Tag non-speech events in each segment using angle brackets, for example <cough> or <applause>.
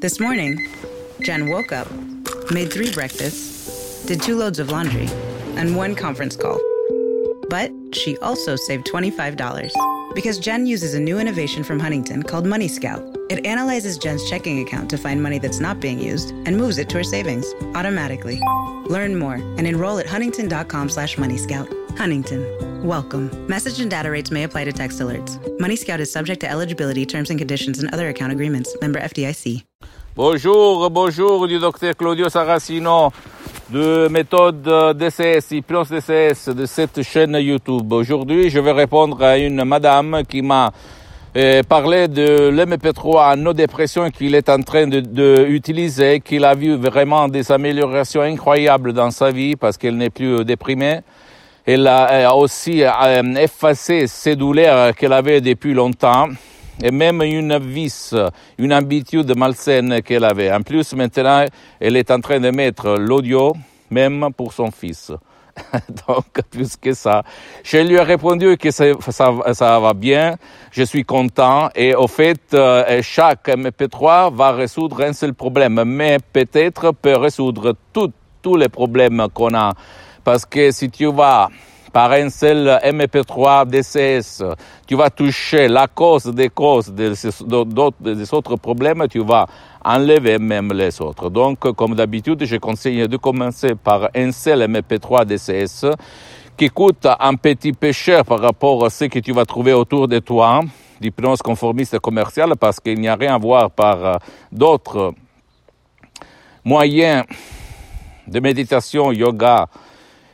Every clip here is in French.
This morning, Jen woke up, made three breakfasts, did two loads of laundry, and one conference call. But she also saved $25 because Jen uses a new innovation from Huntington called Money Scout. It analyzes Jen's checking account to find money that's not being used and moves it to her savings automatically. Learn more and enroll at huntington.com slash moneyscout. Huntington. Welcome. Message and data rates may apply to text alerts. Money Scout is subject to eligibility, terms and conditions, and other account agreements. Member FDIC. Bonjour, bonjour du docteur Claudio Saracino de méthode DCS, hypnose DCS de cette chaîne YouTube. Aujourd'hui, je vais répondre à une madame qui m'a euh, parlé de l'MP3 no dépression qu'il est en train de, de qu'il a vu vraiment des améliorations incroyables dans sa vie parce qu'elle n'est plus déprimée. Elle a aussi euh, effacé ses douleurs qu'elle avait depuis longtemps et même une vis, une habitude malsaine qu'elle avait. En plus, maintenant, elle est en train de mettre l'audio, même pour son fils. <laughs> Donc, plus que ça. Je lui ai répondu que ça, va bien, je suis content, et au fait, euh, chaque MP3 va résoudre un seul problème, mais peut-être peut résoudre tous les problèmes qu'on a. Parce que si tu vas par un seul MP3 DCS, tu vas toucher la cause des causes des, des autres problèmes, tu vas enlever même les autres. Donc, comme d'habitude, je conseille de commencer par un seul MP3 DCS qui coûte un petit peu cher par rapport à ce que tu vas trouver autour de toi, d'hypnose conformiste commerciale, parce qu'il n'y a rien à voir par d'autres moyens de méditation, yoga,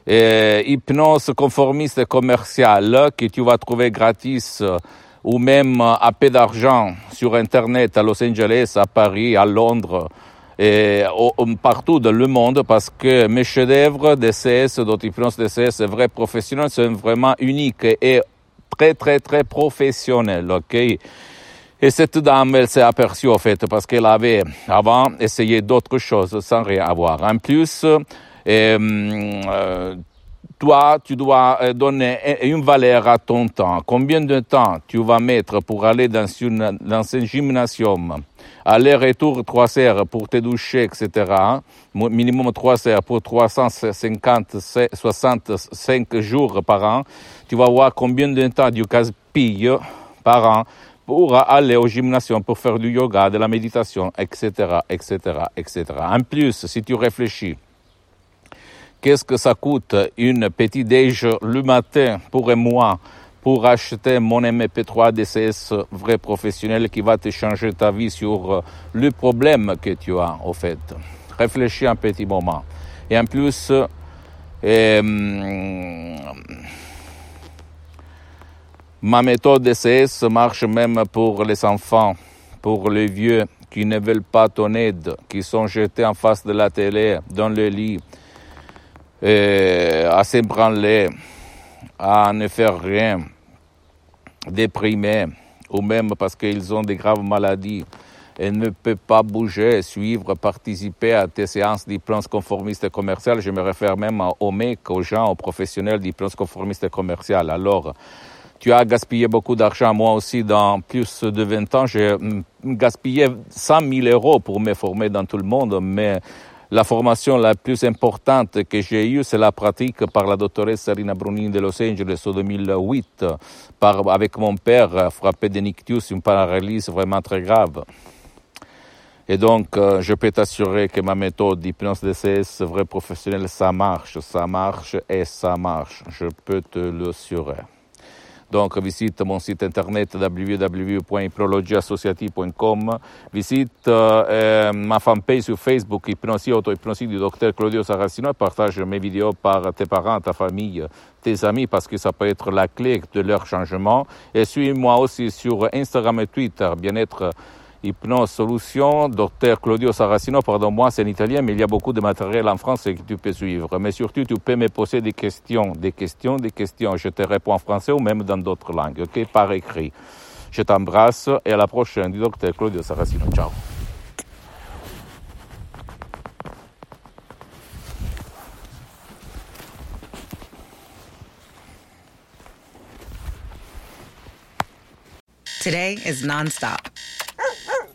hypnose conformiste commerciale que tu vas trouver gratis ou même à peu d'argent sur Internet à Los Angeles, à Paris, à Londres et partout dans le monde parce que mes chefs-d'œuvre DCS, d'hypnose DCS, vrais professionnels, sont vraiment uniques et très, très, très professionnels, ok? Et cette dame, elle s'est aperçue, en fait, parce qu'elle avait avant essayé d'autres choses sans rien avoir. En plus, euh, toi, tu dois euh, donner une valeur à ton temps. Combien de temps tu vas mettre pour aller dans, une, dans un gymnasium? Aller-retour 3 heures pour te doucher, etc. Minimum 3 heures pour 350, 65 jours par an. Tu vas voir combien de temps tu gaspilles par an pour aller au gymnasium, pour faire du yoga, de la méditation, etc., etc., etc. En plus, si tu réfléchis, qu'est-ce que ça coûte une petite déj le matin pour moi pour acheter mon MP3 DCS vrai professionnel qui va te changer ta vie sur le problème que tu as au fait? Réfléchis un petit moment. Et en plus, euh, ma méthode DCS marche même pour les enfants, pour les vieux qui ne veulent pas ton aide, qui sont jetés en face de la télé, dans le lit, à s'ébranler, à ne faire rien, déprimés, ou même parce qu'ils ont des graves maladies et ne peuvent pas bouger, suivre, participer à tes séances d'hypnose conformiste commerciale. Je me réfère même aux mecs, aux gens, aux professionnels d'hypnose conformiste commerciale. Alors, tu as gaspillé beaucoup d'argent. Moi aussi, dans plus de 20 ans, j'ai gaspillé 100 000 euros pour me former dans tout le monde, mais la formation la plus importante que j'ai eue, c'est la pratique par la doctoresse Rina Brunini de Los Angeles en 2008, par, avec mon père frappé de nictus, une paralysie vraiment très grave. Et donc, euh, je peux t'assurer que ma méthode d'hypnose DCS vrai professionnel, ça marche, ça marche et ça marche. Je peux te l'assurer. Donc visite mon site internet www.hypnologieassociative.com, visite euh, ma fanpage sur Facebook Hypnosie Auto-Hypnosie du docteur Claudio Saracino et partage mes vidéos par tes parents, ta famille, tes amis parce que ça peut être la clé de leur changement. Et suis-moi aussi sur Instagram et Twitter, bien-être Hypnose Solution, docteur Claudio Saracino, pardon-moi, c'est en italien, mais il y a beaucoup de matériel en français que tu peux suivre. Mais surtout, tu peux me poser des questions, des questions, des questions. Je te réponds en français ou même dans d'autres langues, ok, par écrit. Je t'embrasse et à la prochaine docteur Claudio Saracino. Ciao.